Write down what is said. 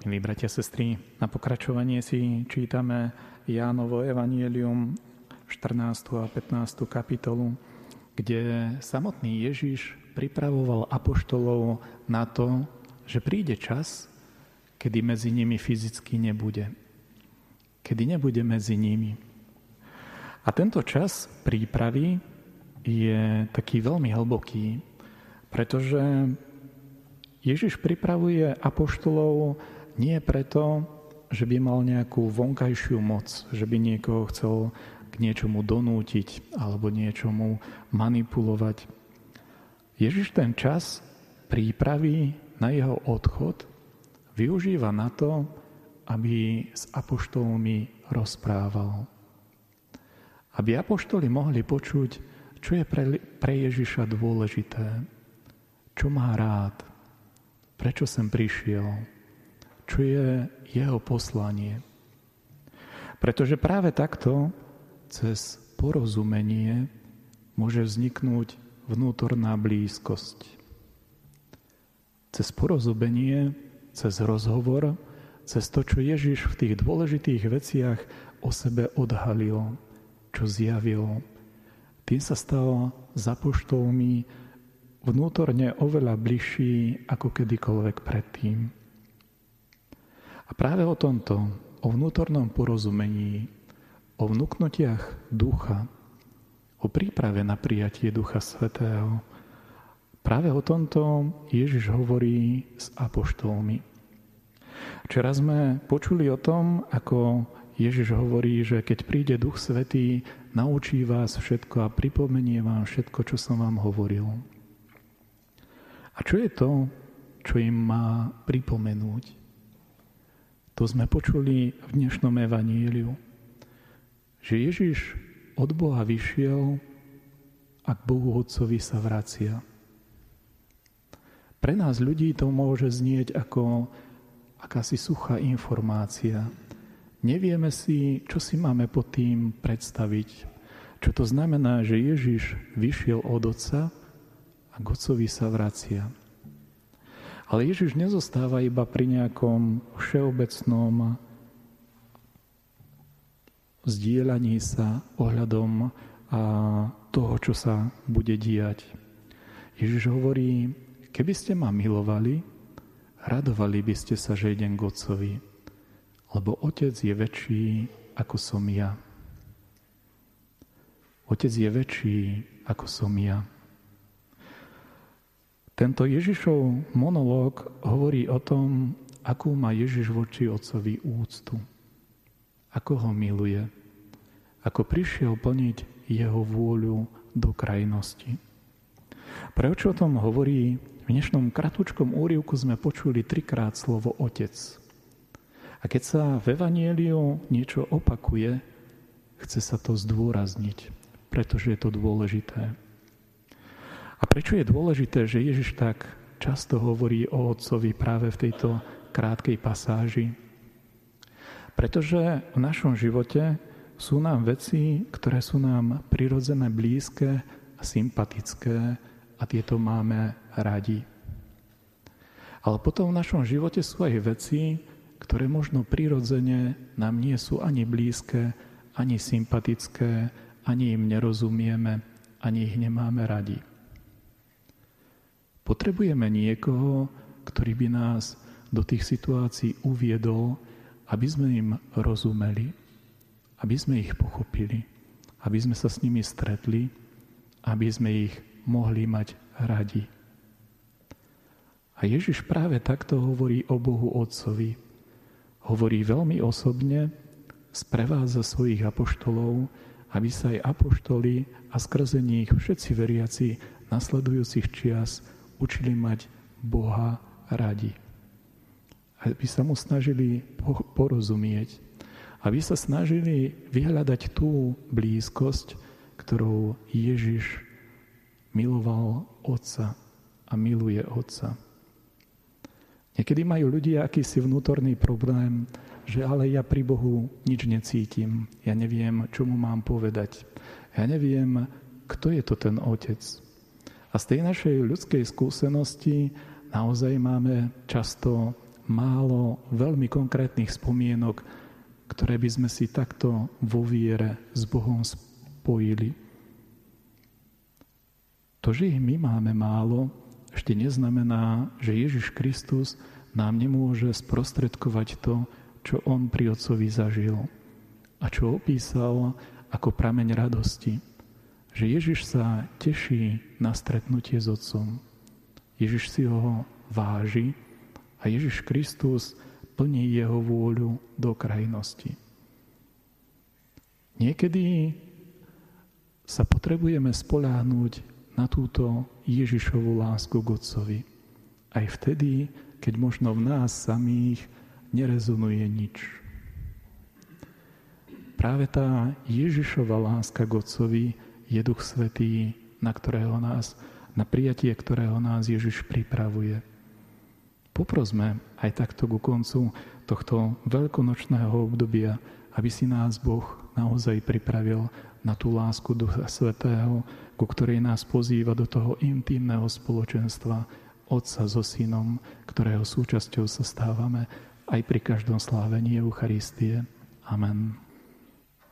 Milí bratia a sestry, na pokračovanie si čítame Jánovo evanielium 14. a 15. kapitolu, kde samotný Ježiš pripravoval apoštolov na to, že príde čas, kedy medzi nimi fyzicky nebude. Kedy nebude medzi nimi. A tento čas prípravy je taký veľmi hlboký, pretože Ježiš pripravuje apoštolov nie preto, že by mal nejakú vonkajšiu moc, že by niekoho chcel k niečomu donútiť alebo niečomu manipulovať. Ježiš ten čas prípravy na jeho odchod využíva na to, aby s apoštolmi rozprával. Aby apoštoli mohli počuť, čo je pre, pre Ježiša dôležité, čo má rád, prečo sem prišiel, čo je jeho poslanie. Pretože práve takto cez porozumenie môže vzniknúť vnútorná blízkosť. Cez porozumenie, cez rozhovor, cez to, čo Ježiš v tých dôležitých veciach o sebe odhalil, čo zjavil, tým sa stal za poštolmi vnútorne oveľa bližší ako kedykoľvek predtým. A práve o tomto, o vnútornom porozumení, o vnúknutiach ducha, o príprave na prijatie Ducha Svetého, práve o tomto Ježiš hovorí s apoštolmi. Včera sme počuli o tom, ako Ježiš hovorí, že keď príde Duch Svetý, naučí vás všetko a pripomenie vám všetko, čo som vám hovoril. A čo je to, čo im má pripomenúť? To sme počuli v dnešnom evaníliu, že Ježiš od Boha vyšiel a k Bohu Otcovi sa vracia. Pre nás ľudí to môže znieť ako akási suchá informácia. Nevieme si, čo si máme pod tým predstaviť. Čo to znamená, že Ježiš vyšiel od Otca a k Otcovi sa vracia. Ale Ježiš nezostáva iba pri nejakom všeobecnom zdieľaní sa ohľadom a toho, čo sa bude diať. Ježiš hovorí, keby ste ma milovali, radovali by ste sa, že idem k Otcovi, lebo Otec je väčší, ako som ja. Otec je väčší, ako som ja. Tento Ježišov monológ hovorí o tom, akú má Ježiš voči Otcovi úctu. Ako ho miluje. Ako prišiel plniť jeho vôľu do krajnosti. Prečo o tom hovorí? V dnešnom kratučkom úrivku sme počuli trikrát slovo Otec. A keď sa v Evanieliu niečo opakuje, chce sa to zdôrazniť, pretože je to dôležité. A prečo je dôležité, že Ježiš tak často hovorí o Otcovi práve v tejto krátkej pasáži? Pretože v našom živote sú nám veci, ktoré sú nám prirodzené, blízke a sympatické a tieto máme radi. Ale potom v našom živote sú aj veci, ktoré možno prirodzene nám nie sú ani blízke, ani sympatické, ani im nerozumieme, ani ich nemáme radi. Potrebujeme niekoho, ktorý by nás do tých situácií uviedol, aby sme im rozumeli, aby sme ich pochopili, aby sme sa s nimi stretli, aby sme ich mohli mať radi. A Ježiš práve takto hovorí o Bohu Otcovi. Hovorí veľmi osobne, sprevádza svojich apoštolov, aby sa aj apoštoli a skrze nich všetci veriaci nasledujúcich čias učili mať Boha radi. Aby sa mu snažili porozumieť. Aby sa snažili vyhľadať tú blízkosť, ktorou Ježiš miloval Otca a miluje Otca. Niekedy majú ľudia akýsi vnútorný problém, že ale ja pri Bohu nič necítim. Ja neviem, čo mu mám povedať. Ja neviem, kto je to ten Otec. A z tej našej ľudskej skúsenosti naozaj máme často málo veľmi konkrétnych spomienok, ktoré by sme si takto vo viere s Bohom spojili. To, že ich my máme málo, ešte neznamená, že Ježiš Kristus nám nemôže sprostredkovať to, čo On pri Otcovi zažil a čo opísal ako prameň radosti. Že Ježiš sa teší na stretnutie s Otcom. Ježiš si ho váži a Ježiš Kristus plní jeho vôľu do krajnosti. Niekedy sa potrebujeme spoláhnuť na túto Ježišovú lásku k Otcovi. Aj vtedy, keď možno v nás samých nerezonuje nič. Práve tá Ježišova láska k Otcovi je Duch Svetý, na ktorého nás, na prijatie ktorého nás Ježiš pripravuje. Poprosme aj takto ku koncu tohto veľkonočného obdobia, aby si nás Boh naozaj pripravil na tú lásku Ducha Svetého, ku ktorej nás pozýva do toho intimného spoločenstva Otca so Synom, ktorého súčasťou sa stávame aj pri každom slávení Eucharistie. Amen.